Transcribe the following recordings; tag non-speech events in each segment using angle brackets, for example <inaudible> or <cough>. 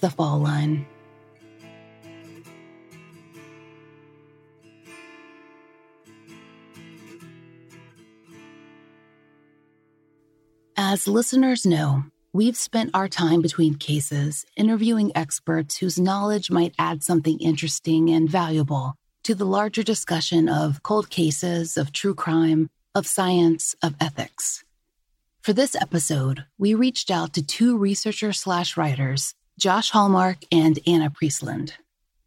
The Fall Line. As listeners know, we've spent our time between cases interviewing experts whose knowledge might add something interesting and valuable to the larger discussion of cold cases, of true crime, of science, of ethics. For this episode, we reached out to two researchers slash writers, Josh Hallmark and Anna Priestland.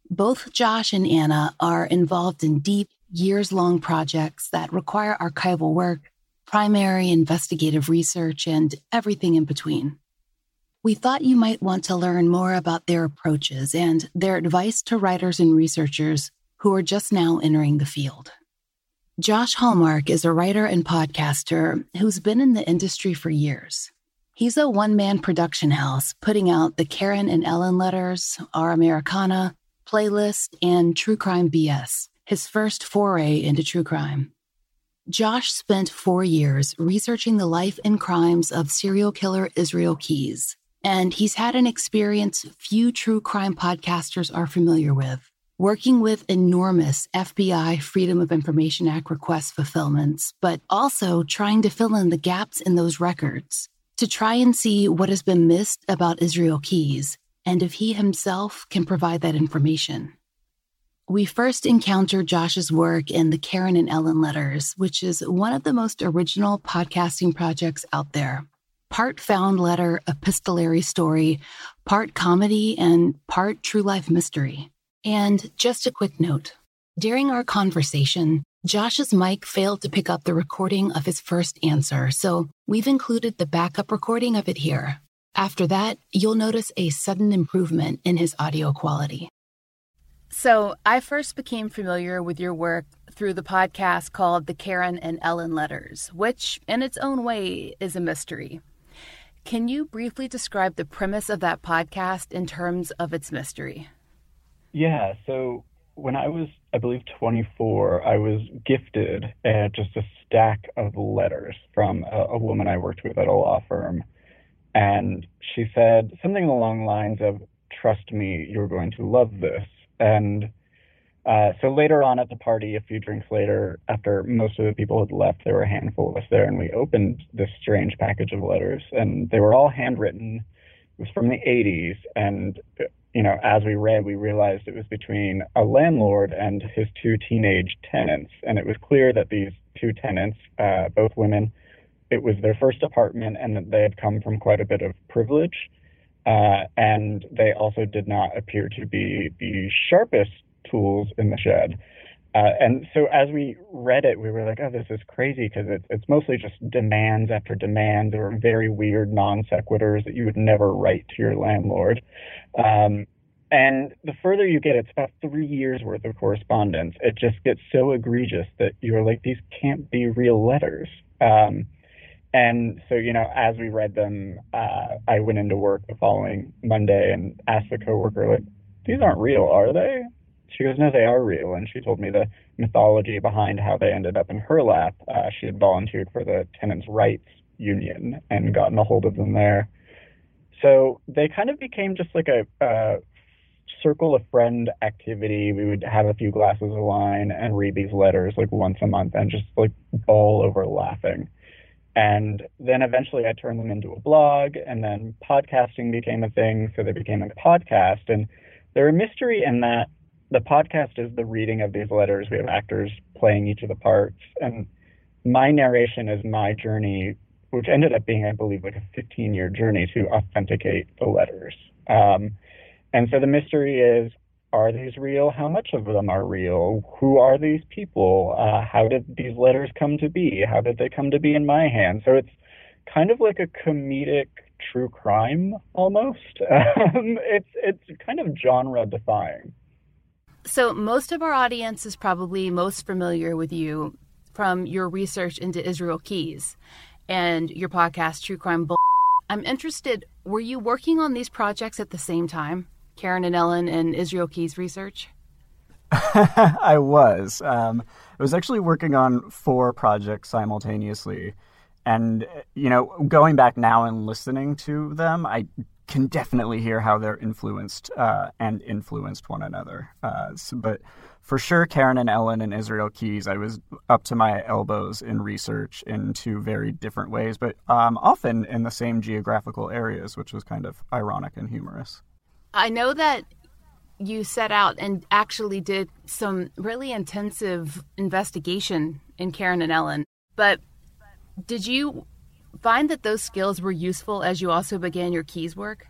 Both Josh and Anna are involved in deep, years long projects that require archival work primary investigative research, and everything in between. We thought you might want to learn more about their approaches and their advice to writers and researchers who are just now entering the field. Josh Hallmark is a writer and podcaster who's been in the industry for years. He's a one man production house putting out the Karen and Ellen letters, Our Americana, Playlist, and True Crime BS, his first foray into true crime. Josh spent four years researching the life and crimes of serial killer Israel Keyes, and he's had an experience few true crime podcasters are familiar with, working with enormous FBI Freedom of Information Act request fulfillments, but also trying to fill in the gaps in those records to try and see what has been missed about Israel Keyes and if he himself can provide that information. We first encounter Josh's work in the Karen and Ellen letters, which is one of the most original podcasting projects out there. Part found letter epistolary story, part comedy, and part true life mystery. And just a quick note during our conversation, Josh's mic failed to pick up the recording of his first answer, so we've included the backup recording of it here. After that, you'll notice a sudden improvement in his audio quality. So, I first became familiar with your work through the podcast called The Karen and Ellen Letters, which, in its own way, is a mystery. Can you briefly describe the premise of that podcast in terms of its mystery? Yeah. So, when I was, I believe, 24, I was gifted uh, just a stack of letters from a, a woman I worked with at a law firm. And she said something along the lines of, Trust me, you're going to love this and uh, so later on at the party, a few drinks later, after most of the people had left, there were a handful of us there, and we opened this strange package of letters, and they were all handwritten. It was from the 80s, and you know, as we read, we realized it was between a landlord and his two teenage tenants, and it was clear that these two tenants, uh, both women, it was their first apartment, and that they had come from quite a bit of privilege. Uh, and they also did not appear to be the sharpest tools in the shed. Uh, and so as we read it, we were like, oh, this is crazy because it's, it's mostly just demands after demands or very weird non sequiturs that you would never write to your landlord. Um, and the further you get, it's about three years worth of correspondence. It just gets so egregious that you're like, these can't be real letters. Um, and so, you know, as we read them, uh, I went into work the following Monday and asked the coworker, like, these aren't real, are they? She goes, no, they are real. And she told me the mythology behind how they ended up in her lap. Uh, she had volunteered for the tenants' rights union and gotten a hold of them there. So they kind of became just like a, circle of friend activity. We would have a few glasses of wine and read these letters like once a month and just like all over laughing. And then eventually I turned them into a blog, and then podcasting became a thing, so they became a podcast. And they're a mystery in that the podcast is the reading of these letters. We have actors playing each of the parts, and my narration is my journey, which ended up being, I believe, like a 15 year journey to authenticate the letters. Um, and so the mystery is are these real? How much of them are real? Who are these people? Uh, how did these letters come to be? How did they come to be in my hands? So it's kind of like a comedic true crime almost. <laughs> Um, it's it's kind of genre defying. So most of our audience is probably most familiar with you from your research into Israel Keyes and your podcast True Crime Bull. I'm interested, were you working on these projects at the same time? Karen and Ellen and Israel Keyes research? <laughs> I was. Um, I was actually working on four projects simultaneously. And, you know, going back now and listening to them, I can definitely hear how they're influenced uh, and influenced one another. Uh, so, but for sure, Karen and Ellen and Israel Keyes, I was up to my elbows in research in two very different ways, but um, often in the same geographical areas, which was kind of ironic and humorous. I know that you set out and actually did some really intensive investigation in Karen and Ellen, but did you find that those skills were useful as you also began your Keyes work?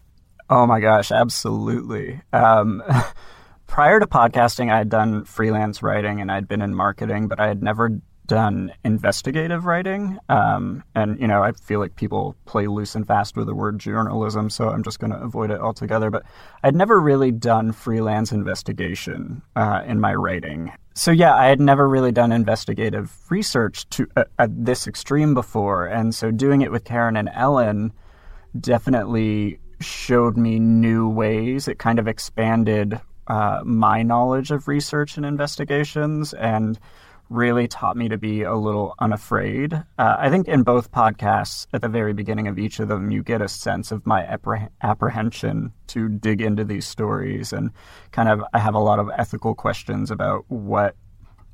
Oh my gosh, absolutely. Um, <laughs> prior to podcasting, I had done freelance writing and I'd been in marketing, but I had never done investigative writing. Um, and, you know, I feel like people play loose and fast with the word journalism, so I'm just going to avoid it altogether. But I'd never really done freelance investigation uh, in my writing. So, yeah, I had never really done investigative research to uh, at this extreme before. And so doing it with Karen and Ellen definitely showed me new ways. It kind of expanded uh, my knowledge of research and investigations and really taught me to be a little unafraid. Uh, I think in both podcasts, at the very beginning of each of them, you get a sense of my appreh- apprehension to dig into these stories, and kind of I have a lot of ethical questions about what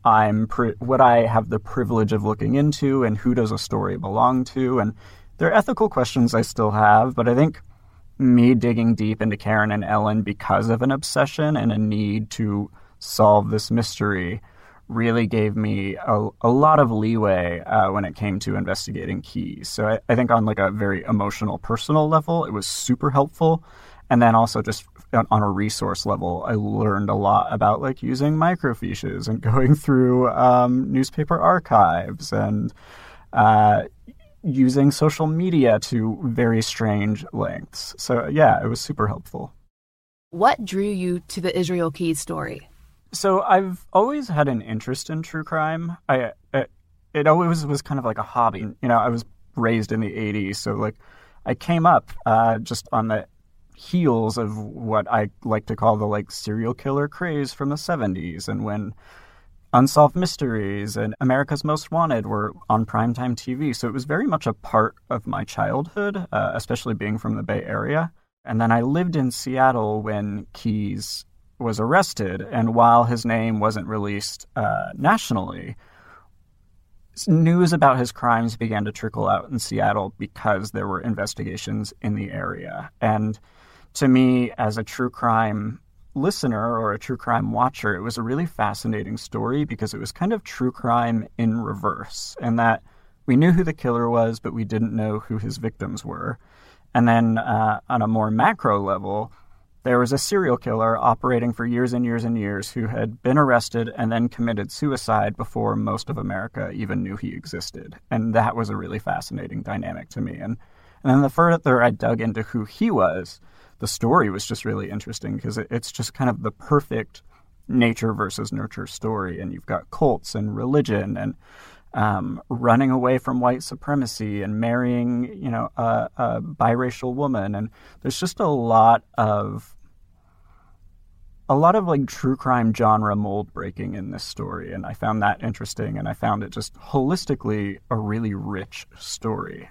I'm pri- what I have the privilege of looking into, and who does a story belong to, and they're ethical questions I still have, but I think me digging deep into Karen and Ellen because of an obsession and a need to solve this mystery really gave me a, a lot of leeway uh, when it came to investigating Keyes. So I, I, think on like a very emotional, personal level, it was super helpful. And then also just on, a resource level, I learned a lot about like using microfiches and <laughs> going through um, newspaper archives and uh, using social media to very strange lengths. So yeah, it was super helpful. What drew you to the Israel Keyes story? So I've always had an interest in true crime. I it, it always was kind of like a hobby. You know, I was raised in the '80s, so like I came up uh, just on the heels of what I like to call the like serial killer craze from the '70s, and when Unsolved Mysteries and America's Most Wanted were on primetime TV. So it was very much a part of my childhood, uh, especially being from the Bay Area. And then I lived in Seattle when Keyes was arrested, and while his name wasn't released uh, nationally, news about his crimes began to trickle out in Seattle because there were investigations in the area. And to me, as a true crime listener or a true crime watcher, it was a really fascinating story because it was kind of true crime in reverse, and that we knew who the killer was, but we didn't know who his victims were. And then uh, on a more macro level, there was a serial killer operating for years and years and years who had been arrested and then committed suicide before most of America even knew he existed. And that was a really fascinating dynamic to me. And, and then the further I dug into who he was, the story was just really interesting because it, it's just kind of the perfect nature versus nurture story. And you've got cults and religion and um, running away from white supremacy and marrying, you know, a, a biracial woman. And there's just a lot of a lot of like true crime genre mold breaking in this story and i found that interesting and i found it just holistically a really rich story.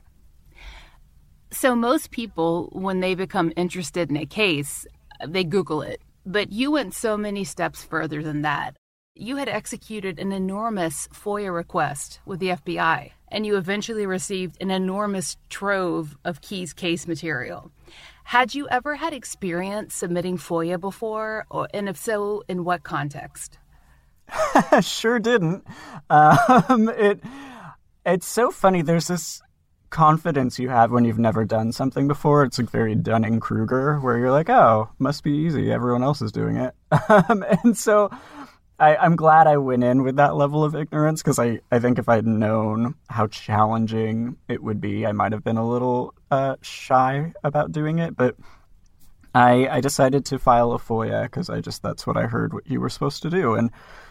So most people when they become interested in a case they google it. But you went so many steps further than that. You had executed an enormous foia request with the fbi and you eventually received an enormous trove of Keyes case material had you ever had experience submitting FOIA before, or, and if so, in what context? <laughs> sure didn't. Um, <laughs> it it's so funny. There's this confidence you have when you've never done something before. It's like very Dunning Kruger, where you're like, oh, must be easy. Everyone else is doing it. <laughs> Um, and so I, am glad I went in with that level of ignorance because I, I think if I'd known how challenging it would be, I might have been a little uh, shy about doing it, but I, I decided to file a FOIA because I just that's what I heard what you were supposed to do. And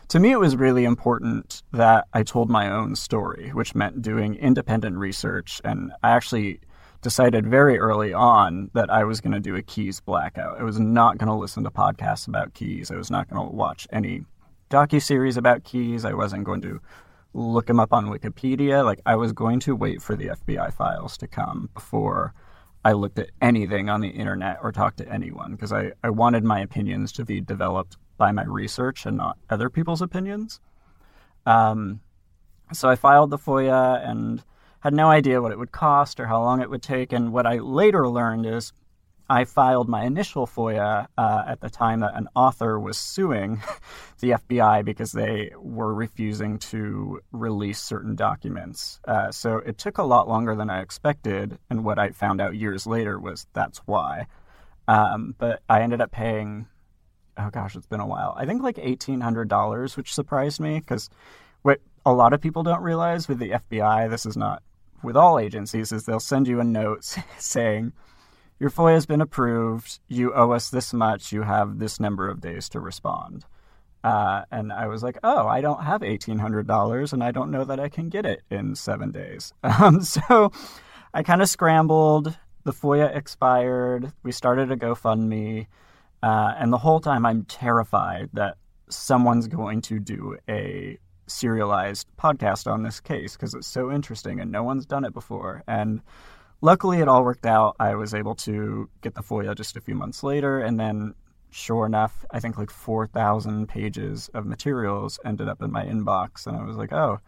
to me, it was really important that I told my own story, which meant doing independent research. And I actually decided very early on that I was going to do a Keyes blackout. I was not going to listen to podcasts about Keyes. I was not going to watch any docu series about Keyes. I wasn't going to look him up on Wikipedia. Like I was going to wait for the FBI files to come before I looked at anything on the internet or talked to anyone because I, I wanted my opinions to be developed by my research and not other people's opinions. Um, so I filed the FOIA and had no idea what it would cost or how long it would take. And what I later learned is I filed my initial FOIA uh, at the time that an author was suing <laughs> the FBI because they were refusing to release certain documents. Uh, so it took a lot longer than I expected. And what I found out years later was that's why. Um, but I ended up paying, oh gosh, it's been a while. I think like $1,800, which surprised me because what a lot of people don't realize with the FBI, this is not with all agencies, is they'll send you a note <laughs> saying, your FOIA has been approved. You owe us this much. You have this number of days to respond. Uh, and I was like, oh, I don't have $1,800 and I don't know that I can get it in seven days. <laughs> Um, so I kind of scrambled. The FOIA expired. We started a GoFundMe. Uh, and the whole time I'm terrified that someone's going to do a serialized podcast on this case because it's so interesting and no one's done it before. And luckily, it all worked out. I was able to get the FOIA just a few months later, and then sure enough, I think like 4,000 pages of materials ended up in my inbox. And I was like, oh,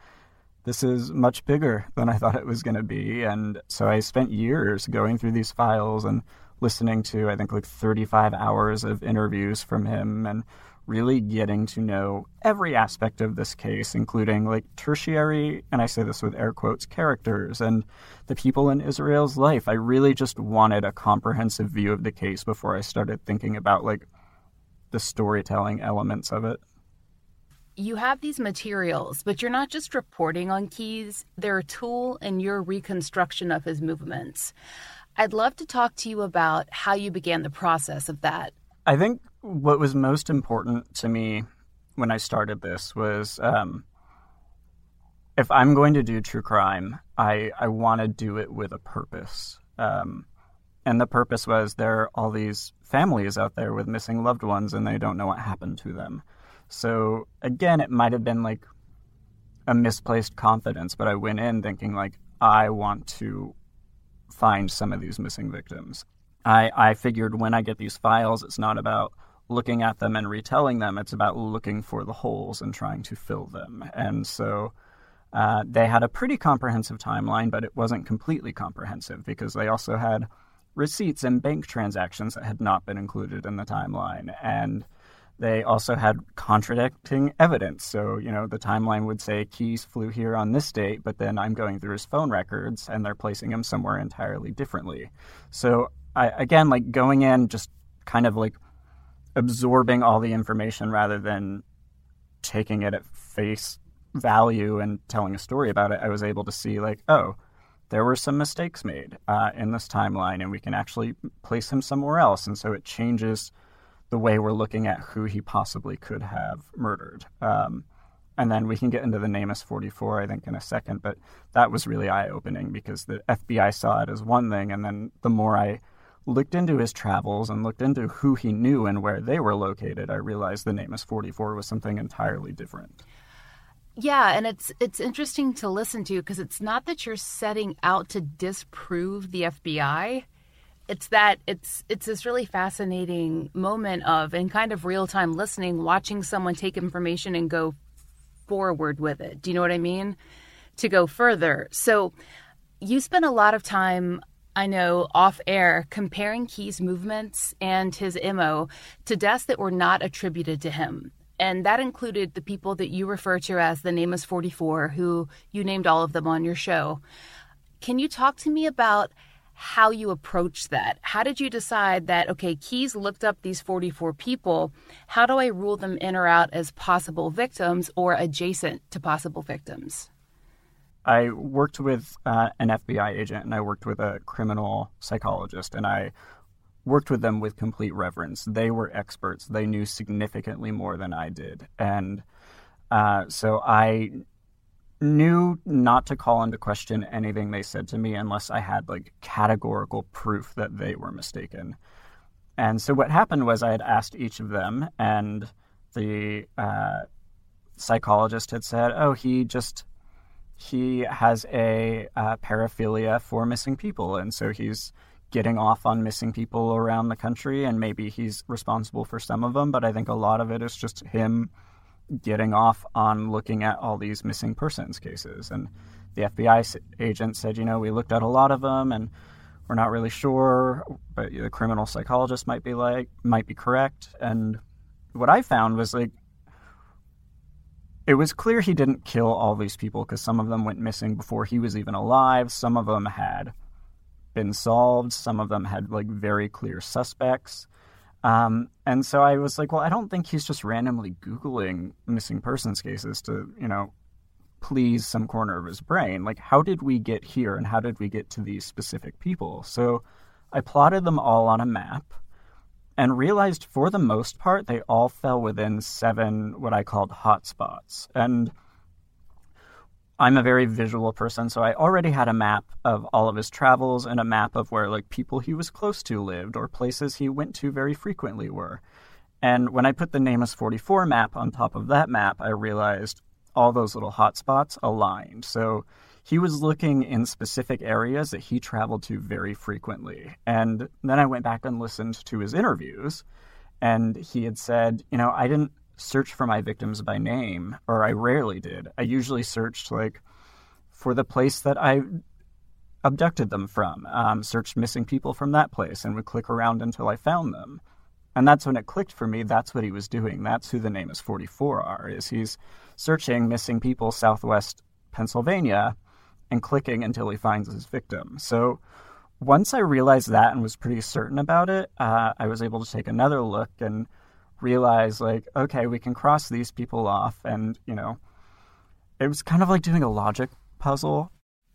this is much bigger than I thought it was going to be. And so I spent years going through these files and listening to, I think, like 35 hours of interviews from him and really getting to know every aspect of this case, including like tertiary, and I say this with air quotes, characters and the people in Israel's life. I really just wanted a comprehensive view of the case before I started thinking about like the storytelling elements of it. You have these materials, but you're not just reporting on Keyes, they're a tool in your reconstruction of his movements. I'd love to talk to you about how you began the process of that. I think what was most important to me when I started this was um, if I'm going to do true crime, I, I want to do it with a purpose. Um, and the purpose was there are all these families out there with missing loved ones and they don't know what happened to them. So again, it might have been like a misplaced confidence, but I went in thinking like I want to find some of these missing victims. I, I figured when I get these files, it's not about looking at them and retelling them. It's about looking for the holes and trying to fill them. And so uh, they had a pretty comprehensive timeline, but it wasn't completely comprehensive because they also had receipts and bank transactions that had not been included in the timeline. And they also had contradicting evidence. So, you know, the timeline would say Keyes flew here on this date, but then I'm going through his phone records and they're placing him somewhere entirely differently. So I, again, like going in, just kind of like absorbing all the information rather than taking it at face value and telling a story about it, I was able to see like, oh, there were some mistakes made uh, in this timeline, and we can actually place him somewhere else, and so it changes the way we're looking at who he possibly could have murdered. Um, and then we can get into the NamUs 44, I think, in a second. But that was really eye opening because the FBI saw it as one thing, and then the more I looked into his travels and looked into who he knew and where they were located, I realized the NamUs 44 was something entirely different. Yeah, and it's it's interesting to listen to because it's not that you're setting out to disprove the FBI. It's that it's it's this really fascinating moment of in kind of real time listening, watching someone take information and go forward with it. Do you know what I mean? To go further. So you spent a lot of time I know off air comparing Keyes' movements and his MO to deaths that were not attributed to him. And that included the people that you refer to as the NamUs 44, who you named all of them on your show. Can you talk to me about how you approached that? How did you decide that, okay, Keyes looked up these 44 people. How do I rule them in or out as possible victims or adjacent to possible victims? I worked with uh, an FBI agent and I worked with a criminal psychologist, and I worked with them with complete reverence. They were experts. They knew significantly more than I did. And uh, so I knew not to call into question anything they said to me unless I had like categorical proof that they were mistaken. And so what happened was I had asked each of them, and the uh, psychologist had said, "Oh, he just he has a uh, paraphilia for missing people, and so he's getting off on missing people around the country, and maybe he's responsible for some of them. But I think a lot of it is just him getting off on looking at all these missing persons cases. And the FBI agent said, you know, we looked at a lot of them, and we're not really sure, but the criminal psychologist might be like might be correct. And what I found was like it was clear he didn't kill all these people because some of them went missing before he was even alive. Some of them had been solved. Some of them had like very clear suspects. Um, and so I was like, well, I don't think he's just randomly Googling missing persons cases to, you know, please some corner of his brain. Like, how did we get here and how did we get to these specific people? So I plotted them all on a map and realized for the most part they all fell within seven what I called hotspots. And I'm a very visual person, so I already had a map of all of his travels and a map of where like people he was close to lived or places he went to very frequently were. And when I put the NamUs 44 map on top of that map, I realized all those little hotspots aligned. So he was looking in specific areas that he traveled to very frequently. And then I went back and listened to his interviews, and he had said, you know, I didn't search for my victims by name, or I rarely did. I usually searched like for the place that I abducted them from, um, searched missing people from that place, and would click around until I found them. And that's when it clicked for me. That's what he was doing. That's who the NamUs 44 are. Is he's searching missing people southwest Pennsylvania and clicking until he finds his victim. So once I realized that and was pretty certain about it, uh, I was able to take another look and realize, like, okay, we can cross these people off. And, you know, it was kind of like doing a logic puzzle.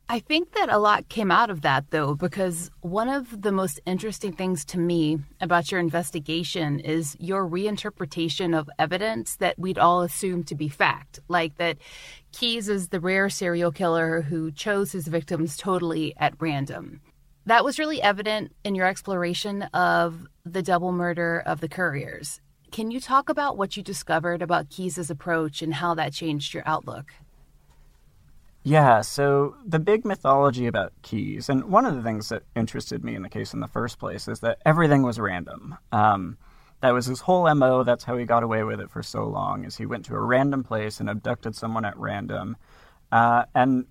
I think that a lot came out of that, though, because one of the most interesting things to me about your investigation is your reinterpretation of evidence that we'd all assume to be fact. Like that Keyes is the rare serial killer who chose his victims totally at random. That was really evident in your exploration of the double murder of the Curriers. Can you talk about what you discovered about Keyes's approach and how that changed your outlook? Yeah, so the big mythology about Keyes, and one of the things that interested me in the case in the first place is that everything was random. Um, that was his whole MO. That's how he got away with it for so long, is he went to a random place and abducted someone at random. Uh, and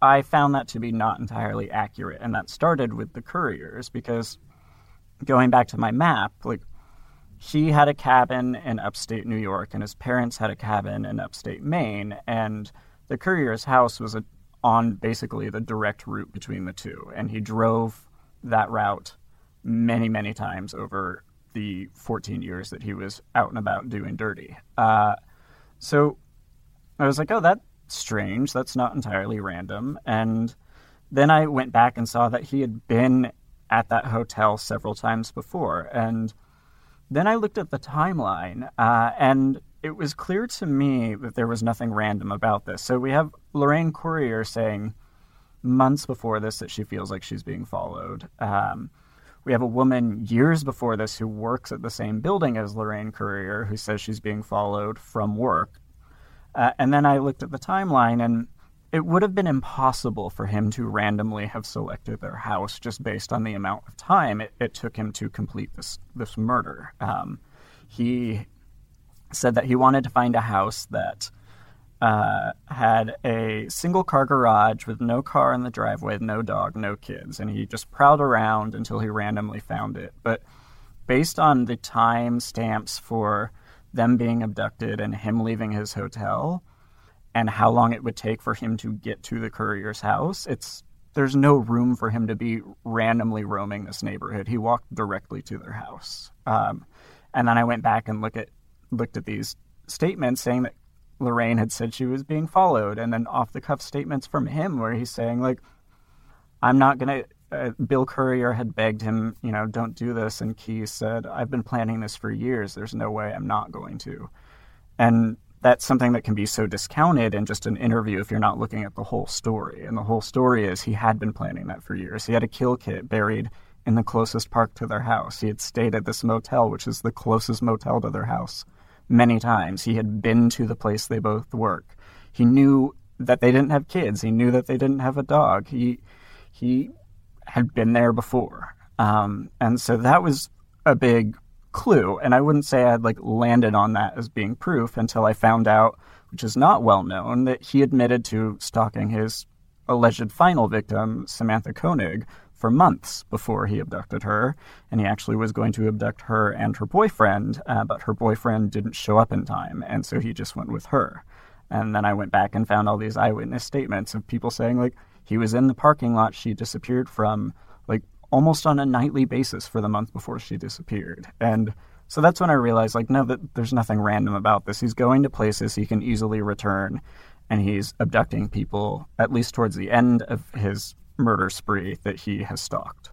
I found that to be not entirely accurate. And that started with the Curriers, because going back to my map, like, he had a cabin in upstate New York, and his parents had a cabin in upstate Maine, and the Currier's house was a, on basically the direct route between the two, and he drove that route many, many times over the 14 years that he was out and about doing dirty. Uh, so I was like, oh, that's strange. That's not entirely random. And then I went back and saw that he had been at that hotel several times before. And then I looked at the timeline, uh, and it was clear to me that there was nothing random about this. So we have Lorraine Currier saying months before this that she feels like she's being followed. Um, we have a woman years before this who works at the same building as Lorraine Currier who says she's being followed from work. Uh, and then I looked at the timeline, and it would have been impossible for him to randomly have selected their house just based on the amount of time it, it took him to complete this this murder. Um, he said that he wanted to find a house that uh, had a single car garage with no car in the driveway, no dog, no kids. And he just prowled around until he randomly found it. But based on the time stamps for them being abducted and him leaving his hotel and how long it would take for him to get to the Currier's house, it's there's no room for him to be randomly roaming this neighborhood. He walked directly to their house. Um, and then I went back and look at looked at these statements saying that Lorraine had said she was being followed, and then off the cuff statements from him where he's saying like, "I'm not gonna." Uh, Bill Currier had begged him, you know, don't do this, and Keyes said, "I've been planning this for years. There's no way I'm not going to," and that's something that can be so discounted in just an interview if you're not looking at the whole story. And the whole story is he had been planning that for years. He had a kill kit buried in the closest park to their house. He had stayed at this motel, which is the closest motel to their house many times. He had been to the place they both work. He knew that they didn't have kids. He knew that they didn't have a dog. He he had been there before. Um, and so that was a big clue. And I wouldn't say I'd like landed on that as being proof until I found out, which is not well known, that he admitted to stalking his alleged final victim, Samantha Koenig, for months before he abducted her. And he actually was going to abduct her and her boyfriend, uh, but her boyfriend didn't show up in time. And so he just went with her. And then I went back and found all these eyewitness statements of people saying, like, he was in the parking lot she disappeared from, like, almost on a nightly basis for the month before she disappeared. And so that's when I realized, like, no, that there's nothing random about this. He's going to places he can easily return, and he's abducting people, at least towards the end of his murder spree that he has stalked.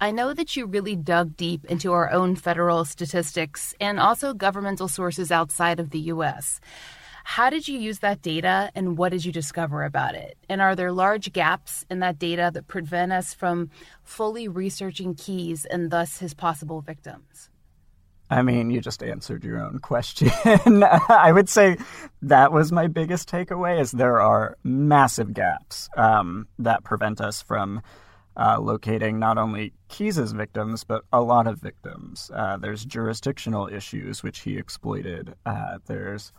I know that you really dug deep into our own federal statistics and also governmental sources outside of the US. How did you use that data and what did you discover about it? And are there large gaps in that data that prevent us from fully researching Keyes and thus his possible victims? I mean, you just answered your own question. <laughs> I would say that was my biggest takeaway is there are massive gaps um, that prevent us from uh, locating not only Keyes's victims, but a lot of victims. Uh, there's jurisdictional issues, which he exploited. Uh, there's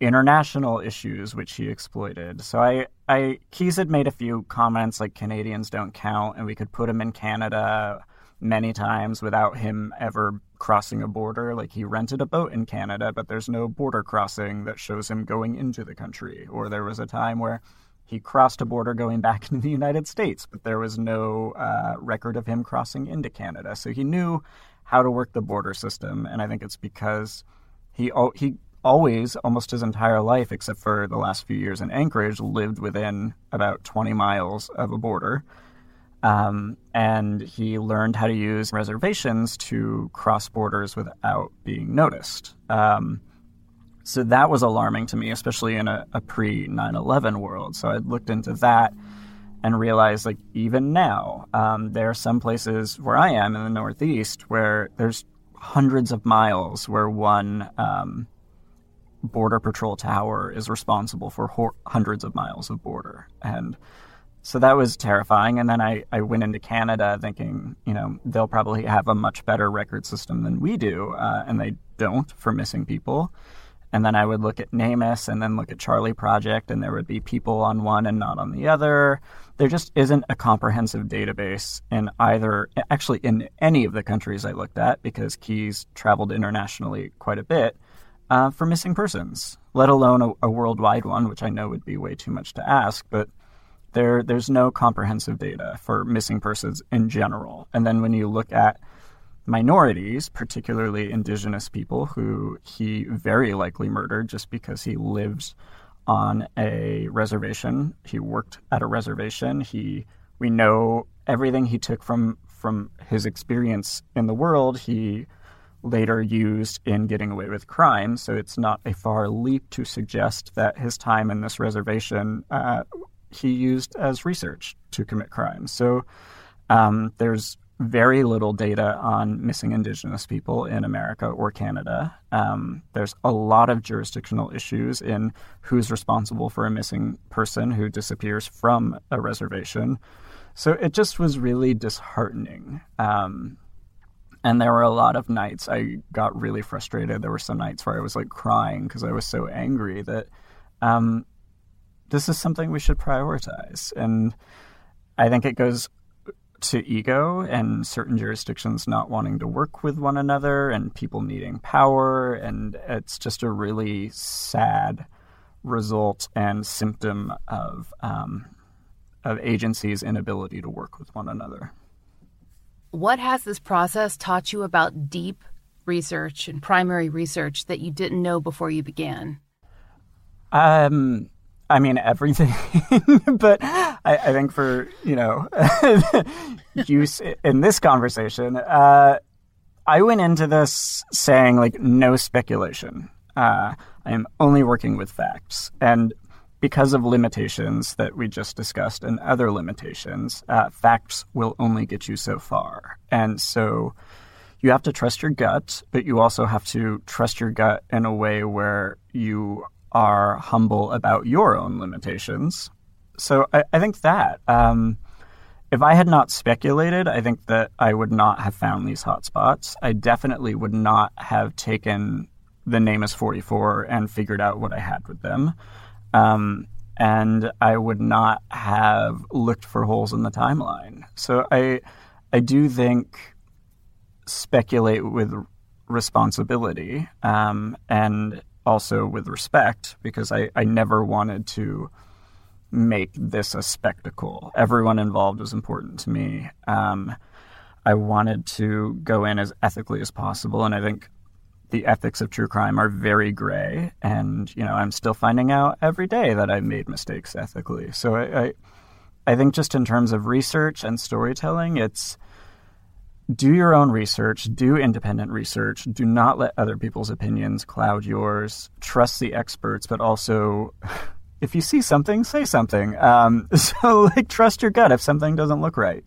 international issues, which he exploited. So I, I, Keyes had made a few comments like Canadians don't count, and we could put him in Canada many times without him ever crossing a border. Like he rented a boat in Canada, but there's no border crossing that shows him going into the country. Or there was a time where he crossed a border going back <laughs> into the United States, but there was no uh, record of him crossing into Canada. So he knew how to work the border system, and I think it's because he he always, almost his entire life, except for the last few years in Anchorage, lived within about 20 miles of a border. Um, and he learned how to use reservations to cross borders without being noticed. Um, so that was alarming to me, especially in a, a pre 9 11 world. So I looked into that and realized, like, even now, um, there are some places where I am in the Northeast where there's hundreds of miles where one um, border patrol tower is responsible for ho- hundreds of miles of border. And so that was terrifying. And then I, I went into Canada thinking, you know, they'll probably have a much better record system than we do. Uh, and they don't for missing people. And then I would look at NamUs and then look at Charley Project, and there would be people on one and not on the other. There just isn't a comprehensive database in either, actually, in any of the countries I looked at, because Keyes traveled internationally quite a bit uh, for missing persons, let alone a, a worldwide one, which I know would be way too much to ask. But there, there's no comprehensive data for missing persons in general. And then when you look at minorities, particularly indigenous people, who he very likely murdered just because he lives on a reservation. He worked at a reservation. He, we know everything he took from from his experience in the world. He later used in getting away with crime. So it's not a far leap to suggest that his time in this reservation uh, he used as research to commit crimes. So um, there's very little data on missing Indigenous people in America or Canada. Um, there's a lot of jurisdictional issues in who's responsible for a missing person who disappears from a reservation. So it just was really disheartening. Um, and there were a lot of nights I got really frustrated. There were some nights where I was like crying because I was so angry that um, this is something we should prioritize. And I think it goes to ego and certain jurisdictions not wanting to work with one another and people needing power. And it's just a really sad result and symptom of, um, of agencies' inability to work with one another. What has this process taught you about deep research and primary research that you didn't know before you began? Um, I mean everything, <laughs> but I, I, think for you know <laughs> use in this conversation, uh, I went into this saying like no speculation. Uh, I am only working with facts, and because of limitations that we just discussed and other limitations, uh, facts will only get you so far, and so you have to trust your gut, but you also have to trust your gut in a way where you are humble about your own limitations. So I, I think that. Um, if I had not speculated, I think that I would not have found these hotspots. I definitely would not have taken the NamUs 44 and figured out what I had with them. Um, and I would not have looked for holes in the timeline. So I, I do think speculate with responsibility um, and also with respect because I, I never wanted to make this a spectacle. Everyone involved was important to me. Um, I wanted to go in as ethically as possible, and I think the ethics of true crime are very gray. And you know, I'm still finding out every day that I made mistakes ethically. So I, I, I think just in terms of research and storytelling, it's do your own research, do independent research, do not let other people's opinions cloud yours. Trust the experts, but also <laughs> if you see something, say something. Um, <laughs> so, like, trust your gut if something doesn't look right.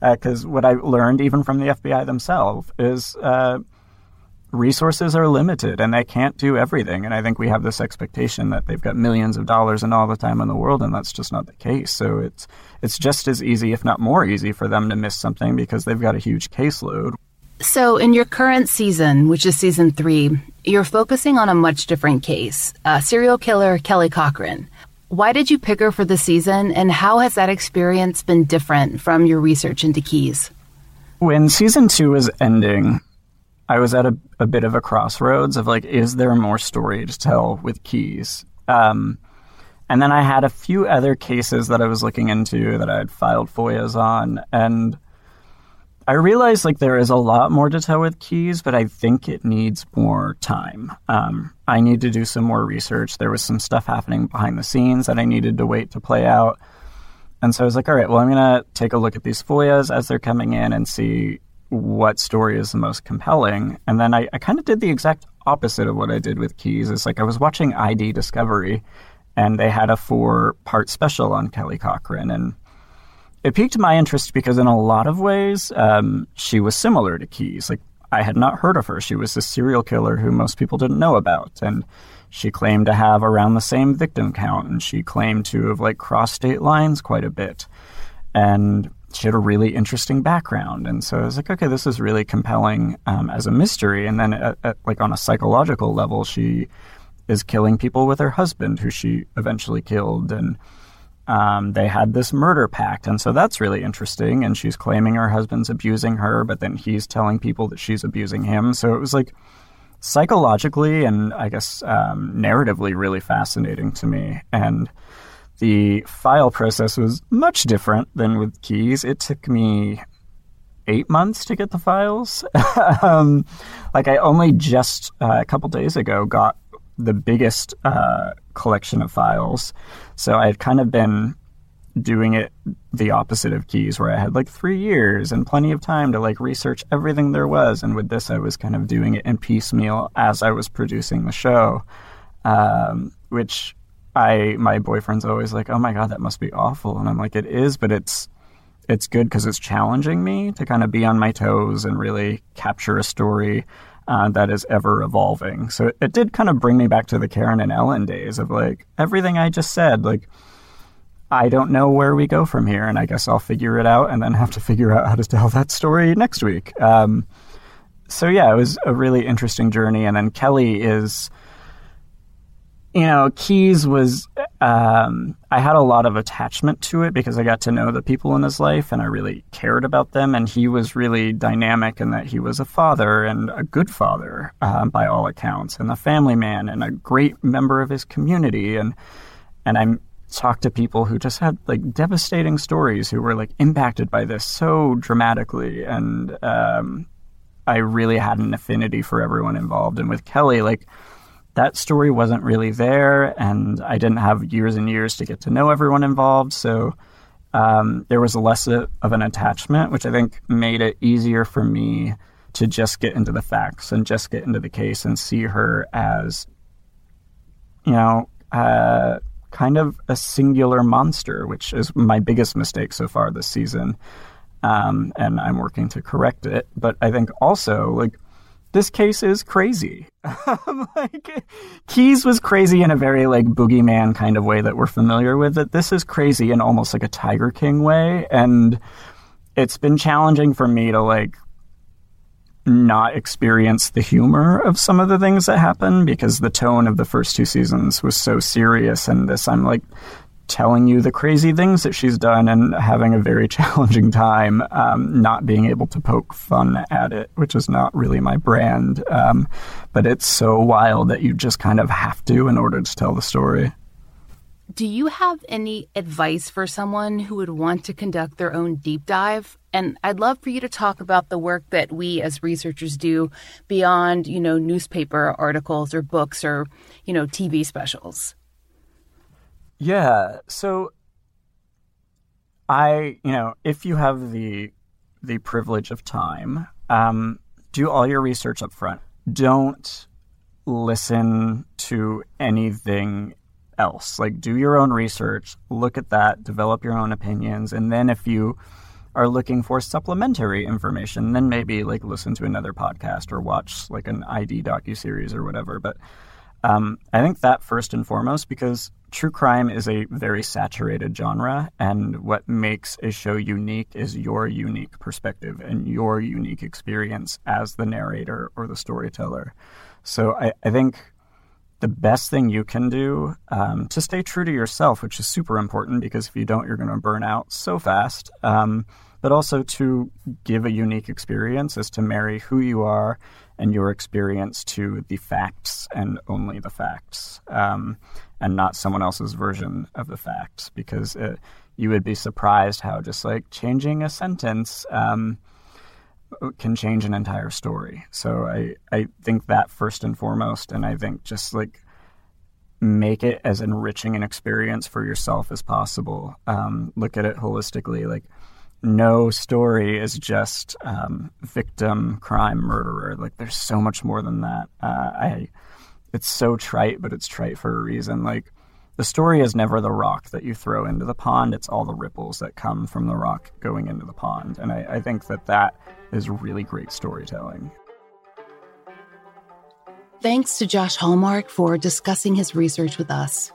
Because uh, what I learned, even from the FBI themselves, is uh, resources are limited and they can't do everything. And I think we have this expectation that they've got millions of dollars and all the time in the world, and that's just not the case. So it's it's just as easy, if not more easy, for them to miss something because they've got a huge caseload. So, in your current season, which is season three, you're focusing on a much different case uh, serial killer Kelly Cochran. Why did you pick her for the season, and how has that experience been different from your research into Keyes? When season two was ending, I was at a, a bit of a crossroads of like, is there more story to tell with Keyes? Um, and then I had a few other cases that I was looking into that I had filed FOIAs on, and I realized like there is a lot more to tell with Keyes, but I think it needs more time. Um, I need to do some more research. There was some stuff happening behind the scenes that I needed to wait to play out. And so I was like, all right, well, I'm going to take a look at these FOIAs as they're coming in and see what story is the most compelling. And then I, I kind of did the exact opposite of what I did with Keyes. It's like I was watching ID Discovery and they had a four part special on Kelly Cochran. And it piqued my interest because in a lot of ways, um, she was similar to Keyes. Like I had not heard of her. She was a serial killer who most people didn't know about, and she claimed to have around the same victim count, and she claimed to have like crossed state lines quite a bit, and she had a really interesting background. And so I was like, okay, this is really compelling um, as a mystery. And then, at, at, like on a psychological level, she is killing people with her husband, who she eventually killed, and um, they had this murder pact. And so that's really interesting. And she's claiming her husband's abusing her, but then he's telling people that she's abusing him. So it was like psychologically and I guess um, narratively really fascinating to me. And the file process was much different than with Keyes. It took me eight months to get the files. <laughs> um, like I only just uh, a couple days ago got the biggest uh, collection of files. So I had kind of been doing it the opposite of Keyes, where I had like three years and plenty of time to like research everything there was. And with this, I was kind of doing it in piecemeal as I was producing the show, um, which I my boyfriend's always like, "Oh my god, that must be awful," and I'm like, "It is, but it's." It's good because it's challenging me to kind of be on my toes and really capture a story uh, that is ever evolving. So it, it, did kind of bring me back to the Karen and Ellen days of like everything I just said. Like, I don't know where we go from here, and I guess I'll figure it out and then have to figure out how to tell that story next week. Um, so yeah, it was a really interesting journey. And then Kelly is you know, Keyes was, um, I had a lot of attachment to it because I got to know the people in his life and I really cared about them. And he was really dynamic in that he was a father and a good father uh, by all accounts, and a family man and a great member of his community. And, and I talked to people who just had like devastating stories who were like impacted by this so dramatically. And um, I really had an affinity for everyone involved. And with Kelly, like, that story wasn't really there, and I didn't have years and years to get to know everyone involved. So um, there was less of an attachment, which I think made it easier for me to just get into the facts and just get into the case and see her as, you know, uh, kind of a singular monster, which is my biggest mistake so far this season. Um, and I'm working to correct it. But I think also, like, this case is crazy. <laughs> like, Keyes was crazy in a very like boogeyman kind of way that we're familiar with. That This is crazy in almost like a Tiger King way, and it's been challenging for me to like not experience the humor of some of the things that happen because the tone of the first two seasons was so serious and this I'm like telling you the crazy things that she's done and having a very <laughs> challenging time um, not being able to poke fun at it, which is not really my brand. Um, but it's so wild that you just kind of have to in order to tell the story. Do you have any advice for someone who would want to conduct their own deep dive? And I'd love for you to talk about the work that we as researchers do beyond, you know, newspaper articles or books or, you know, TV specials. Yeah. So I, you know, if you have the the privilege of time, um, do all your research up front. Don't listen to anything else. Like do your own research, look at that, develop your own opinions, and then if you are looking for supplementary information, then maybe like listen to another podcast or watch like an ID docu series or whatever. But um, I think that first and foremost, because true crime is a very saturated genre, and what makes a show unique is your unique perspective and your unique experience as the narrator or the storyteller. So I, I think the best thing you can do um, to stay true to yourself, which is super important because if you don't, you're going to burn out so fast. Um, but also to give a unique experience is to marry who you are and your experience to the facts and only the facts, um, and not someone else's version of the facts, because it, you would be surprised how just like changing a sentence um, can change an entire story. So I, I think that first and foremost, and I think just like make it as enriching an experience for yourself as possible. Um, look at it holistically. Like no story is just um, victim, crime, murderer. Like there's so much more than that. Uh, I, it's so trite, but it's trite for a reason. Like the story is never the rock that you throw into the pond. It's all the ripples that come from the rock going into the pond. And I, I think that that is really great storytelling. Thanks to Josh Hallmark for discussing his research with us.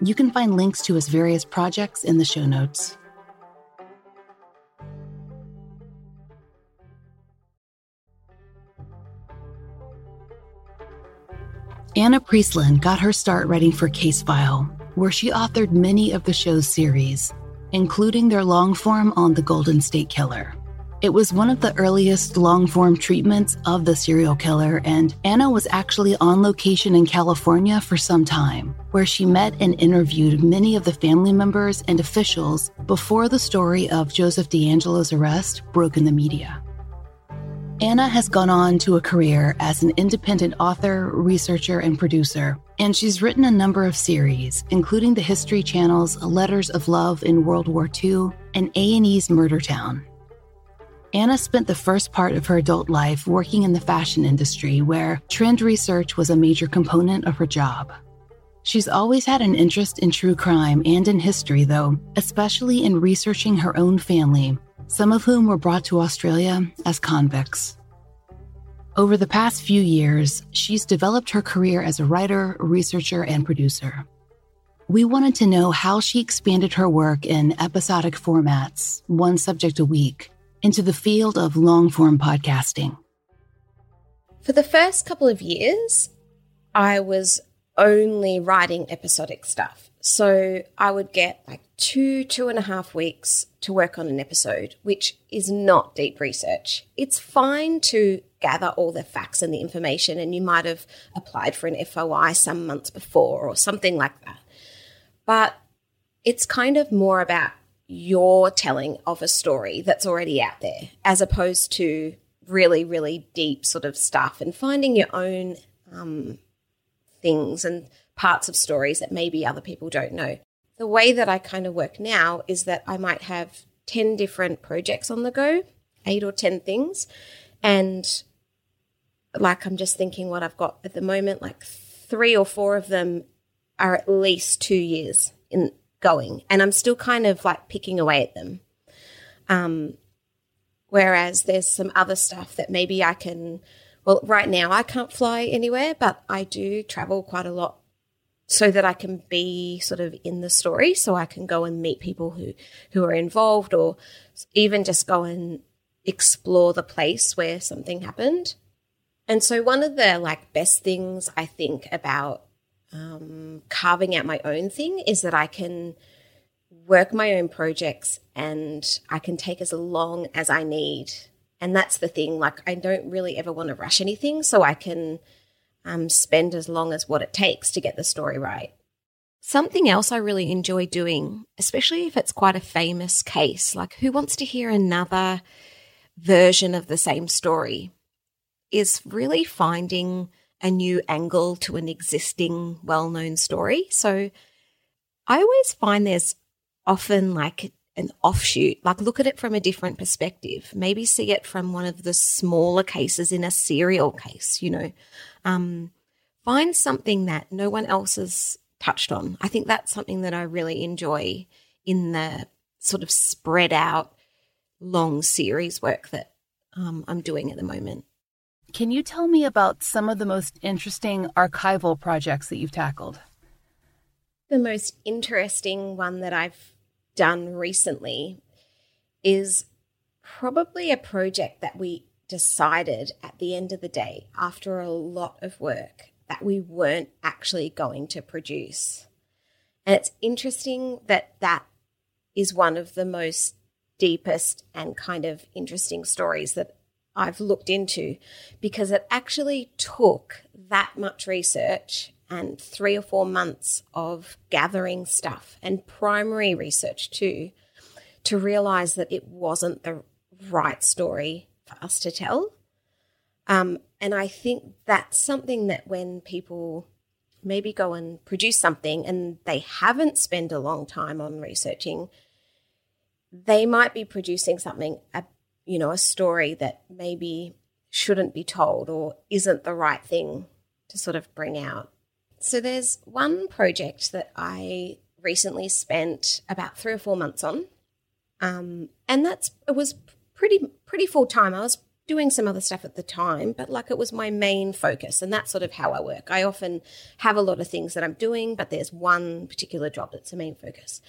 You can find links to his various projects in the show notes. Anna Priestland got her start writing for Casefile, where she authored many of the show's series, including their long form on the Golden State Killer. It was one of the earliest long form treatments of the serial killer, and Anna was actually on location in California for some time, where she met and interviewed many of the family members and officials before the story of Joseph DeAngelo's arrest broke in the media. Anna has gone on to a career as an independent author, researcher, and producer, and she's written a number of series, including the History Channel's Letters of Love in World War II and A&E's Murder Town. Anna spent the first part of her adult life working in the fashion industry, where trend research was a major component of her job. She's always had an interest in true crime and in history, though, especially in researching her own family some of whom were brought to Australia as convicts. Over the past few years, she's developed her career as a writer, researcher, and producer. We wanted to know how she expanded her work in episodic formats, one subject a week, into the field of long form podcasting. For the first couple of years, I was only writing episodic stuff. So I would get like two, two and a half weeks to work on an episode, which is not deep research. It's fine to gather all the facts and the information, and you might have applied for an FOI some months before or something like that. But it's kind of more about your telling of a story that's already out there, as opposed to really, really deep sort of stuff and finding your own um, things and parts of stories that maybe other people don't know the way that I kind of work now is that I might have 10 different projects on the go, eight or 10 things. And like I'm just thinking what I've got at the moment, like three or four of them are at least two years in going. And I'm still kind of like picking away at them. Um, whereas there's some other stuff that maybe I can well, right now I can't fly anywhere, but I do travel quite a lot so that I can be sort of in the story, so I can go and meet people who who are involved, or even just go and explore the place where something happened. And so, one of the like best things I think about um, carving out my own thing is that I can work my own projects and I can take as long as I need. And that's the thing. Like, I don't really ever want to rush anything, so I can um, spend as long as what it takes to get the story right. Something else I really enjoy doing, especially if it's quite a famous case, like who wants to hear another version of the same story, is really finding a new angle to an existing well known story. So I always find there's often like an offshoot, like look at it from a different perspective. Maybe see it from one of the smaller cases in a serial case, you know. Um, find something that no one else has touched on. I think that's something that I really enjoy in the sort of spread out long series work that um, I'm doing at the moment. Can you tell me about some of the most interesting archival projects that you've tackled? The most interesting one that I've done recently is probably a project that we decided at the end of the day, after a lot of work, that we weren't actually going to produce. And it's interesting that that is one of the most deepest and kind of interesting stories that I've looked into because it actually took that much research and three or four months of gathering stuff and primary research too to realize that it wasn't the right story for us to tell. Um, and I think that's something that when people maybe go and produce something and they haven't spent a long time on researching, they might be producing something, a, you know, a story that maybe shouldn't be told or isn't the right thing to sort of bring out. So there's one project that I recently spent about three or four months on, um, and that's it was pretty pretty full time. I was doing some other stuff at the time, but like it was my main focus. And that's sort of how I work. I often have a lot of things that I'm doing, but there's one particular job that's the main focus.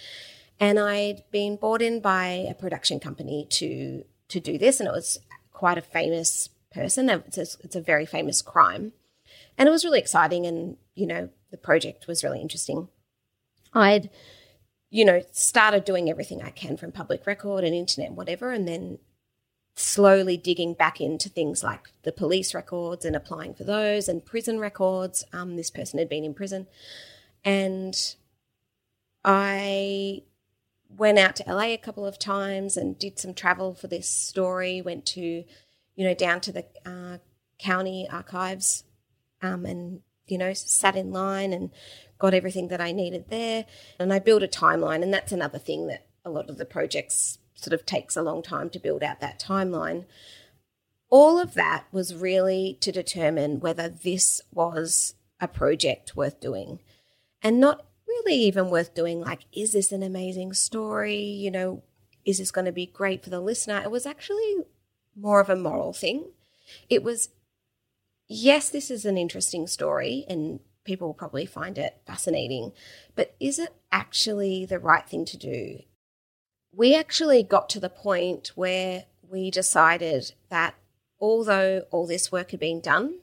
And I'd been brought in by a production company to to do this, and it was quite a famous person. It's a, it's a very famous crime, and it was really exciting. And you know, the project was really interesting. I'd you know started doing everything I can from public record and internet, and whatever, and then slowly digging back into things like the police records and applying for those and prison records. Um, this person had been in prison. And I went out to LA a couple of times and did some travel for this story, went to, you know, down to the uh, county archives um, and, you know, sat in line and got everything that I needed there. And I built a timeline. And that's another thing that a lot of the projects sort of takes a long time to build out that timeline. All of that was really to determine whether this was a project worth doing and not really even worth doing. Like, is this an amazing story? You know, is this going to be great for the listener? It was actually more of a moral thing. It was, yes, this is an interesting story and people will probably find it fascinating, but is it actually the right thing to do? we actually got to the point where we decided that although all this work had been done,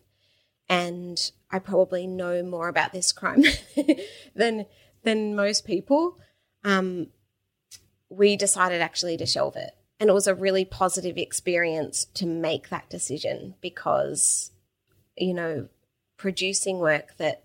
and I probably know more about this crime <laughs> than than most people, um, we decided actually to shelve it. And it was a really positive experience to make that decision because, you know, producing work that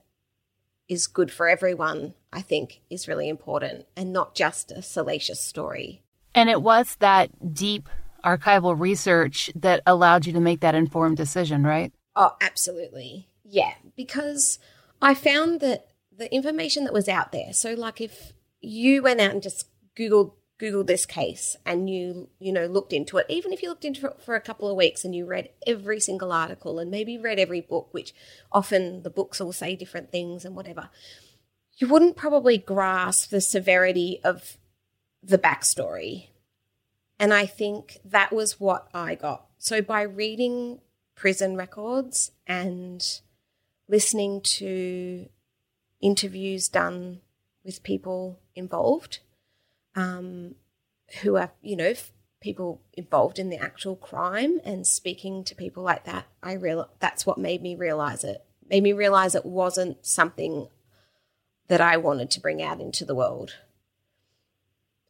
is good for everyone, I think, is really important and not just a salacious story. And it was that deep archival research that allowed you to make that informed decision, right? Oh, absolutely. Yeah, because I found that the information that was out there, so like if you went out and just Googled Googled this case and you, you know, looked into it, even if you looked into it for a couple of weeks and you read every single article and maybe read every book, which often the books all say different things and whatever, you wouldn't probably grasp the severity of the backstory. And I think that was what I got. So by reading prison records and listening to interviews done with people involved um, who are, you know, people involved in the actual crime and speaking to people like that, I real that's what made me realize it. Made me realize it wasn't something that I wanted to bring out into the world.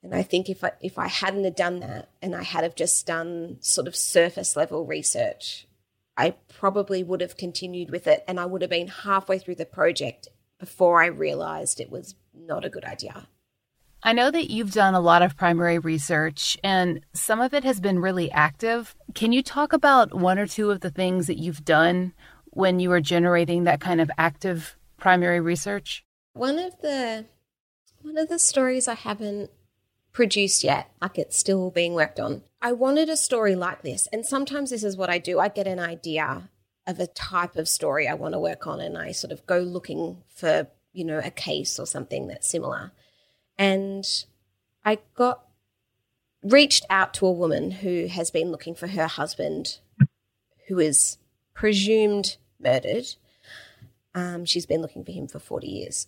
And I think if I if I hadn't have done that and I had have just done sort of surface level research, I probably would have continued with it and I would have been halfway through the project before I realized it was not a good idea. I know that you've done a lot of primary research and some of it has been really active. Can you talk about one or two of the things that you've done when you were generating that kind of active primary research? One of the one of the stories I haven't produced yet, like it's still being worked on. I wanted a story like this, and sometimes this is what I do. I get an idea of a type of story I want to work on and I sort of go looking for, you know, a case or something that's similar. And I got reached out to a woman who has been looking for her husband, who is presumed murdered. Um, she's been looking for him for 40 years.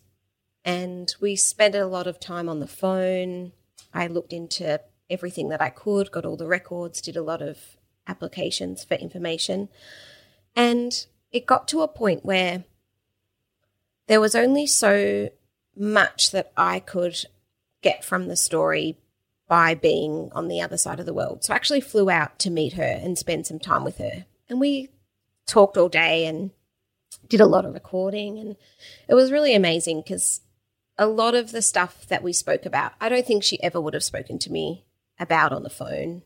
And we spent a lot of time on the phone. I looked into everything that I could, got all the records, did a lot of applications for information. And it got to a point where there was only so much that I could get from the story by being on the other side of the world. So I actually flew out to meet her and spend some time with her. And we talked all day and did a lot of recording. And it was really amazing because a lot of the stuff that we spoke about, I don't think she ever would have spoken to me about on the phone.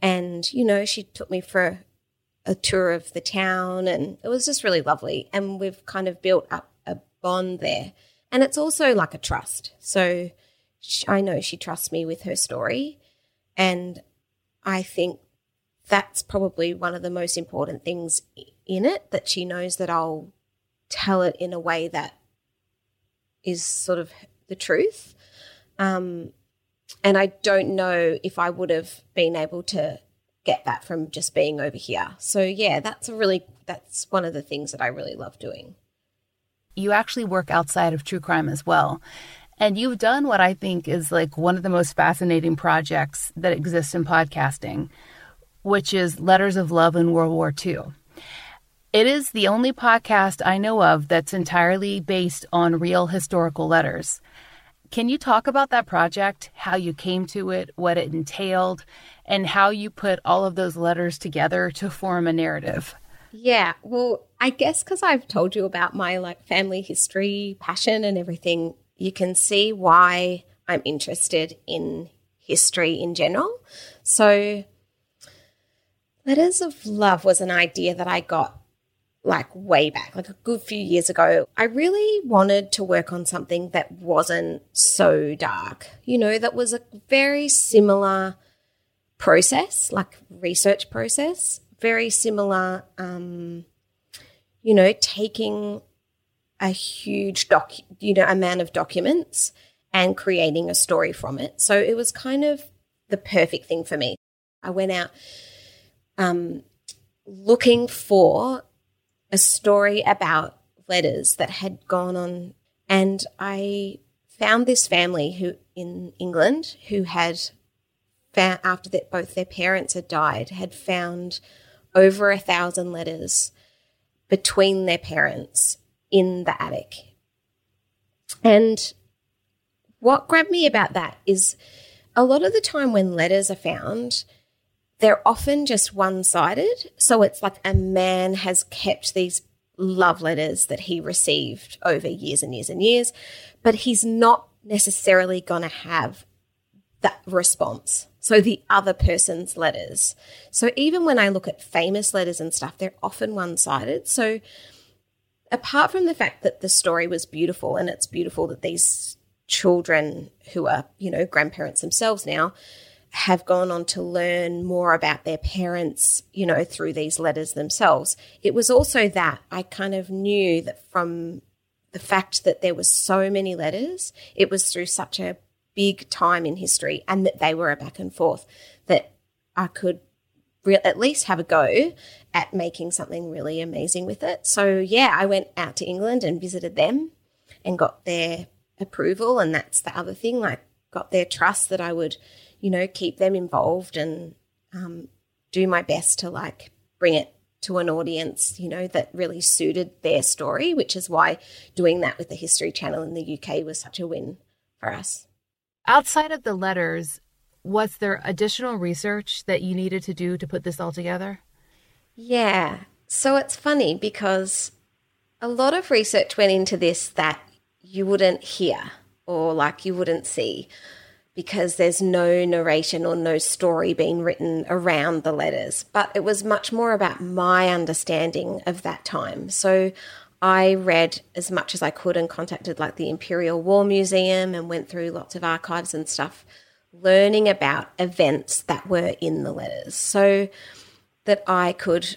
And, you know, she took me for a tour of the town and it was just really lovely. And we've kind of built up a bond there. And it's also like a trust. So, I know she trusts me with her story. And I think that's probably one of the most important things in it that she knows that I'll tell it in a way that is sort of the truth. Um, and I don't know if I would have been able to get that from just being over here. So yeah, that's a really that's one of the things that I really love doing. You actually work outside of true crime as well. And you've done what I think is like one of the most fascinating projects that exists in podcasting, which is Letters of Love in World War II. It is the only podcast I know of that's entirely based on real historical letters. Can you talk about that project, how you came to it, what it entailed, and how you put all of those letters together to form a narrative? Yeah, well, I guess because I've told you about my like family history, passion, and everything, you can see why I'm interested in history in general. So, Letters of Love was an idea that I got like way back, like a good few years ago. I really wanted to work on something that wasn't so dark, you know, that was a very similar process, like research process, very similar, um, you know, taking a huge doc, you know, amount of documents and creating a story from it. So it was kind of the perfect thing for me. I went out um, looking for a story about letters that had gone on, and I found this family who in England who had found after that both their parents had died had found over a thousand letters between their parents in the attic. And what grabbed me about that is a lot of the time when letters are found, they're often just one sided. So it's like a man has kept these love letters that he received over years and years and years, but he's not necessarily going to have that response. So the other person's letters. So even when I look at famous letters and stuff, they're often one sided. So apart from the fact that the story was beautiful and it's beautiful that these children who are, you know, grandparents themselves now have gone on to learn more about their parents, you know, through these letters themselves. It was also that I kind of knew that from the fact that there were so many letters, it was through such a big time in history and that they were a back and forth that I could re- at least have a go at making something really amazing with it. So yeah, I went out to England and visited them and got their approval and that's the other thing like got their trust that I would, you know, keep them involved and um, do my best to like bring it to an audience, you know, that really suited their story, which is why doing that with the History Channel in the UK was such a win for us. Outside of the letters, was there additional research that you needed to do to put this all together? Yeah. So it's funny because a lot of research went into this that you wouldn't hear or like you wouldn't see because there's no narration or no story being written around the letters. But it was much more about my understanding of that time. So I read as much as I could and contacted like the Imperial War Museum and went through lots of archives and stuff, learning about events that were in the letters so that I could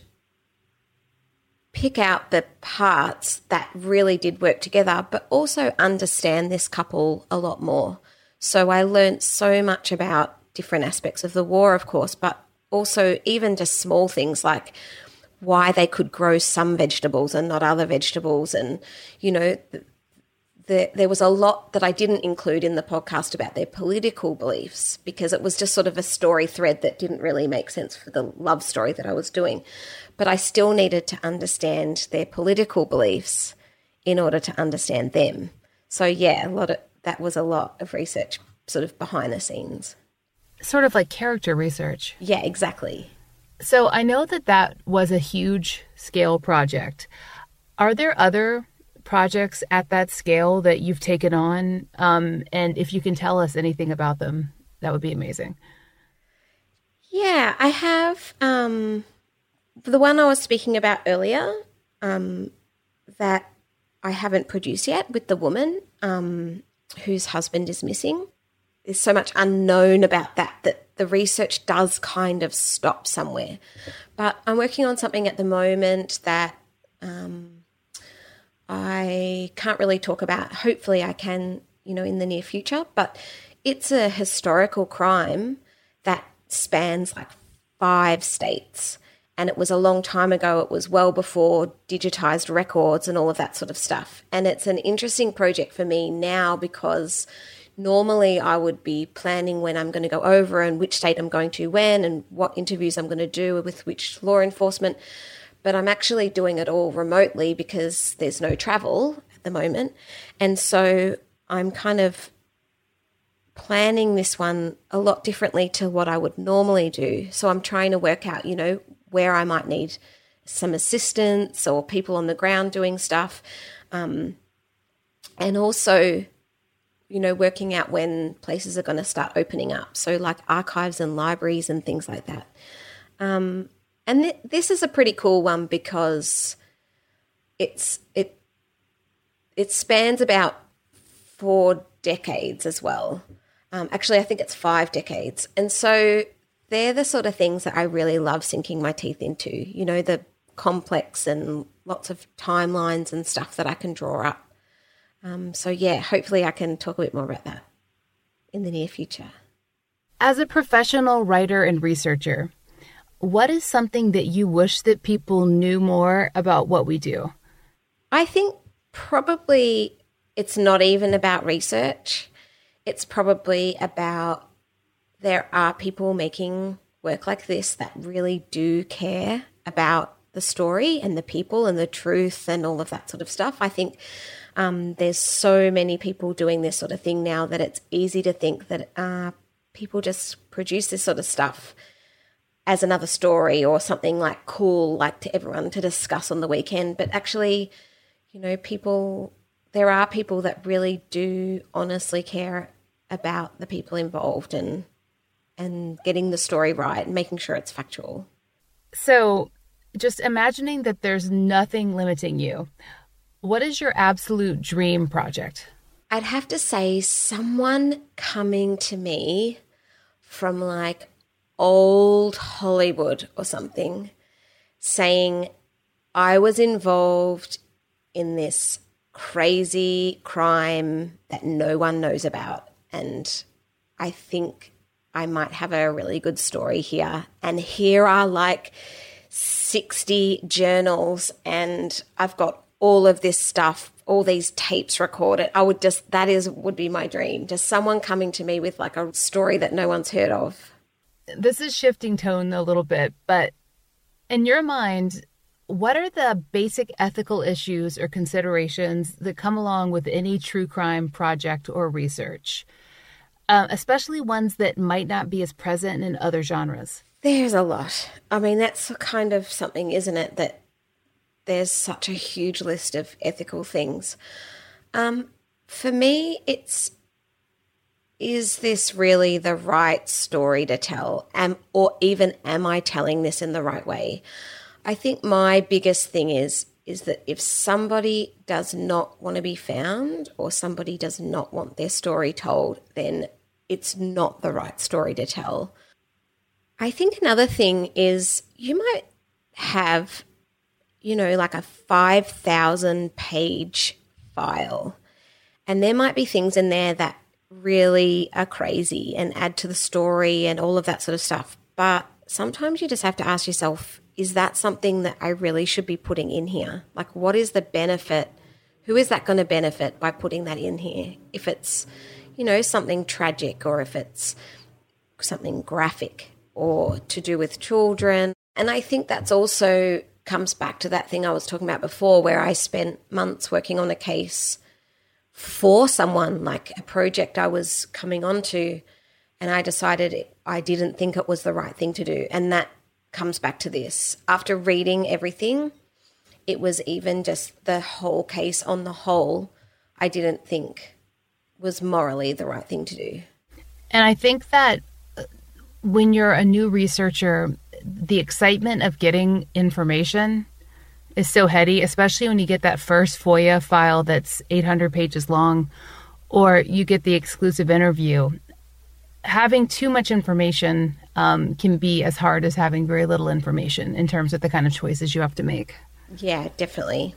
pick out the parts that really did work together, but also understand this couple a lot more. So I learned so much about different aspects of the war, of course, but also even just small things like why they could grow some vegetables and not other vegetables. And, you know, the, there was a lot that I didn't include in the podcast about their political beliefs because it was just sort of a story thread that didn't really make sense for the love story that I was doing. But I still needed to understand their political beliefs in order to understand them. So, yeah, a lot of that was a lot of research sort of behind the scenes. Sort of like character research. Yeah, exactly. So I know that that was a huge scale project. Are there other projects at that scale that you've taken on? Um, and if you can tell us anything about them, that would be amazing. Yeah, I have um, the one I was speaking about earlier um, that I haven't produced yet with the woman. Um, whose husband is missing. There's so much unknown about that that the research does kind of stop somewhere. But I'm working on something at the moment that um, I can't really talk about. Hopefully, I can, you know, in the near future. But it's a historical crime that spans like five states and it was a long time ago. It was well before digitized records and all of that sort of stuff. And it's an interesting project for me now because normally I would be planning when I'm going to go over and which state I'm going to when and what interviews I'm going to do with which law enforcement. But I'm actually doing it all remotely because there's no travel at the moment. And so I'm kind of planning this one a lot differently to what I would normally do. So I'm trying to work out, you know, where I might need some assistance or people on the ground doing stuff. Um, and also, you know, working out when places are going to start opening up. So, like archives and libraries and things like that. Um, and th- this is a pretty cool one because it's it it spans about four decades as well. Um, actually, I think it's five decades, and so they're the sort of things that I really love sinking my teeth into. You know, the complex and lots of timelines and stuff that I can draw up. Um, so, yeah, hopefully I can talk a bit more about that in the near future. As a professional writer and researcher, what is something that you wish that people knew more about what we do? I think probably it's not even about research. It's probably about there are people making work like this that really do care about the story and the people and the truth and all of that sort of stuff. I think um, there's so many people doing this sort of thing now that it's easy to think that uh, people just produce this sort of stuff as another story or something like cool, like to everyone to discuss on the weekend. But actually, you know, people, there are people that really do honestly care about the people involved and and getting the story right and making sure it's factual. So, just imagining that there's nothing limiting you. What is your absolute dream project? I'd have to say someone coming to me from like old Hollywood or something saying, I was involved in this crazy crime that no one knows about. And I think I might have a really good story here. And here are like 60 journals, and I've got all of this stuff, all these tapes recorded. I would just, that is, would be my dream. Just someone coming to me with like a story that no one's heard of. This is shifting tone a little bit, but in your mind, what are the basic ethical issues or considerations that come along with any true crime project or research, uh, especially ones that might not be as present in other genres? There's a lot. I mean, that's kind of something, isn't it? That there's such a huge list of ethical things. Um, for me, it's is this really the right story to tell? Am, or even am I telling this in the right way? I think my biggest thing is is that if somebody does not want to be found or somebody does not want their story told, then it's not the right story to tell. I think another thing is you might have, you know, like a 5,000 page file, and there might be things in there that really are crazy and add to the story and all of that sort of stuff. But sometimes you just have to ask yourself, is that something that I really should be putting in here? Like, what is the benefit? Who is that going to benefit by putting that in here? If it's, you know, something tragic or if it's something graphic or to do with children. And I think that's also comes back to that thing I was talking about before, where I spent months working on a case for someone, like a project I was coming onto. And I decided I didn't think it was the right thing to do. And that comes back to this. After reading everything, it was even just the whole case on the whole, I didn't think was morally the right thing to do. And I think that uh, when you're a new researcher, the excitement of getting information is so heady, especially when you get that first FOIA file that's 800 pages long, or you get the exclusive interview. Having too much information um, can be as hard as having very little information in terms of the kind of choices you have to make. Yeah, definitely.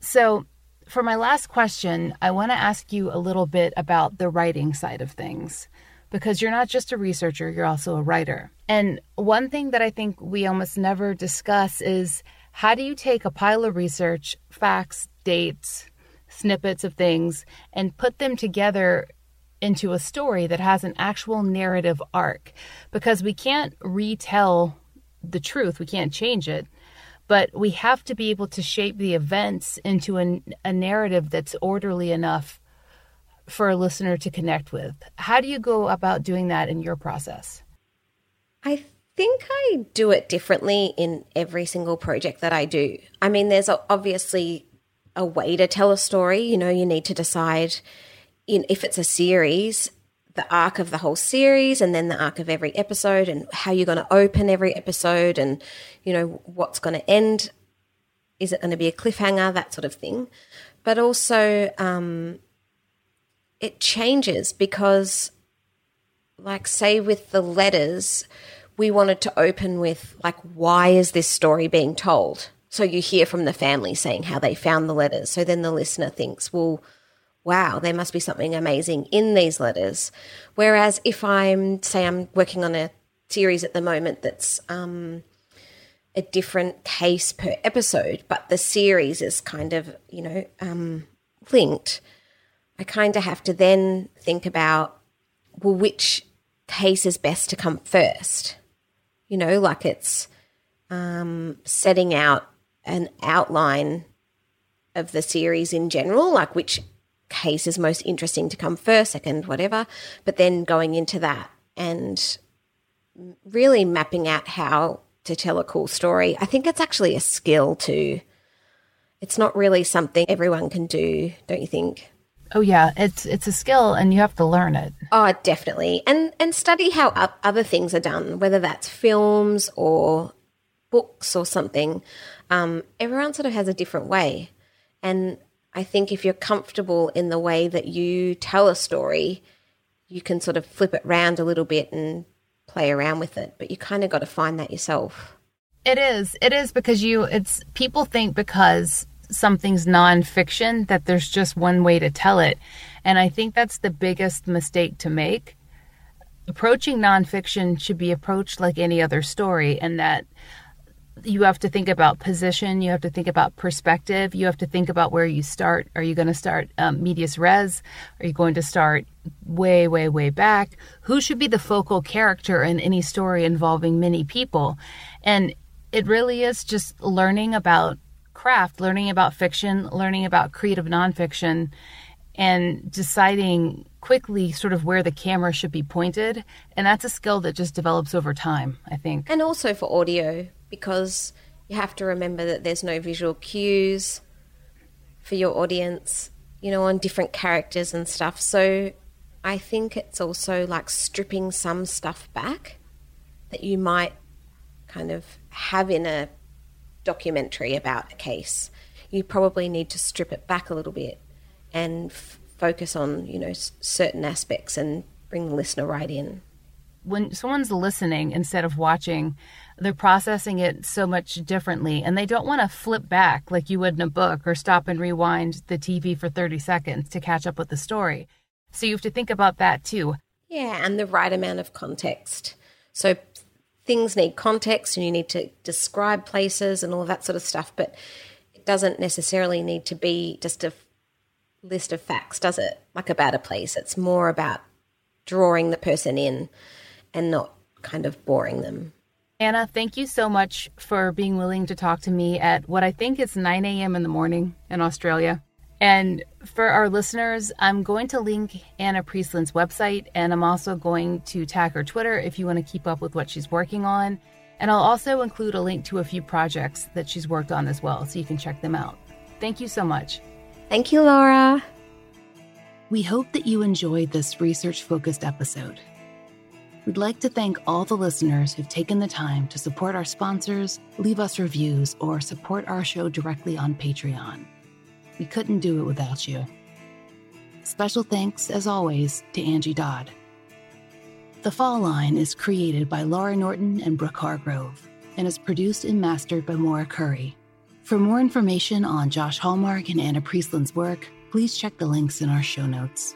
So, for my last question, I want to ask you a little bit about the writing side of things because you're not just a researcher, you're also a writer. And one thing that I think we almost never discuss is how do you take a pile of research, facts, dates, snippets of things, and put them together into a story that has an actual narrative arc because we can't retell the truth, we can't change it, but we have to be able to shape the events into a, a narrative that's orderly enough for a listener to connect with. How do you go about doing that in your process? I think I do it differently in every single project that I do. I mean, there's obviously a way to tell a story. You know, you need to decide in, if it's a series, the arc of the whole series and then the arc of every episode and how you're going to open every episode and you know what's going to end is it going to be a cliffhanger that sort of thing but also um, it changes because like say with the letters we wanted to open with like why is this story being told so you hear from the family saying how they found the letters so then the listener thinks well wow, there must be something amazing in these letters. Whereas if I'm, say, I'm working on a series at the moment that's um, a different case per episode, but the series is kind of, you know, um, linked, I kind of have to then think about, well, which case is best to come first? You know, like it's um, setting out an outline of the series in general, like which case is most interesting to come first, second, whatever. But then going into that and really mapping out how to tell a cool story. I think it's actually a skill too. It's not really something everyone can do, don't you think? Oh yeah, it's it's a skill and you have to learn it. Oh, definitely. And and study how other things are done, whether that's films or books or something. Um, everyone sort of has a different way. And I think if you're comfortable in the way that you tell a story, you can sort of flip it around a little bit and play around with it. But you kind of got to find that yourself. It is. It is because you, it's people think because something's nonfiction that there's just one way to tell it. And I think that's the biggest mistake to make. approaching nonfiction should be approached like any other story, and that you have to think about position, you have to think about perspective, you have to think about where you start. Are you going to start um, medias res? Are you going to start way, way, way back? Who should be the focal character in any story involving many people? And it really is just learning about craft, learning about fiction, learning about creative nonfiction, and deciding quickly sort of where the camera should be pointed. And that's a skill that just develops over time, I think. And also for audio, because you have to remember that there's no visual cues for your audience, you know, on different characters and stuff. So I think it's also like stripping some stuff back that you might kind of have in a documentary about a case. You probably need to strip it back a little bit and f- focus on, you know, s- certain aspects and bring the listener right in. When someone's listening instead of watching, they're processing it so much differently and they don't want to flip back like you would in a book or stop and rewind the TV for 30 seconds to catch up with the story. So you have to think about that too. Yeah, and the right amount of context. So things need context and you need to describe places and all of that sort of stuff, but it doesn't necessarily need to be just a list of facts, does it? Like about a place. It's more about drawing the person in and not kind of boring them. Anna, thank you so much for being willing to talk to me at what I think is 9 a.m. in the morning in Australia. And for our listeners, I'm going to link Anna Priestland's website, and I'm also going to tag her Twitter if you want to keep up with what she's working on. And I'll also include a link to a few projects that she's worked on as well, so you can check them out. Thank you so much. Thank you, Laurah. We hope that you enjoyed this research focused episode. We'd like to thank all the listeners who've taken the time to support our sponsors, leave us reviews, or support our show directly on Patreon. We couldn't do it without you. Special thanks, as always, to Angie Dodd. The Fall Line is created by Laurah Norton and Brooke Hargrove and is produced and mastered by Maura Currie. For more information on Josh Hallmark and Anna Priestland's work, please check the links in our show notes.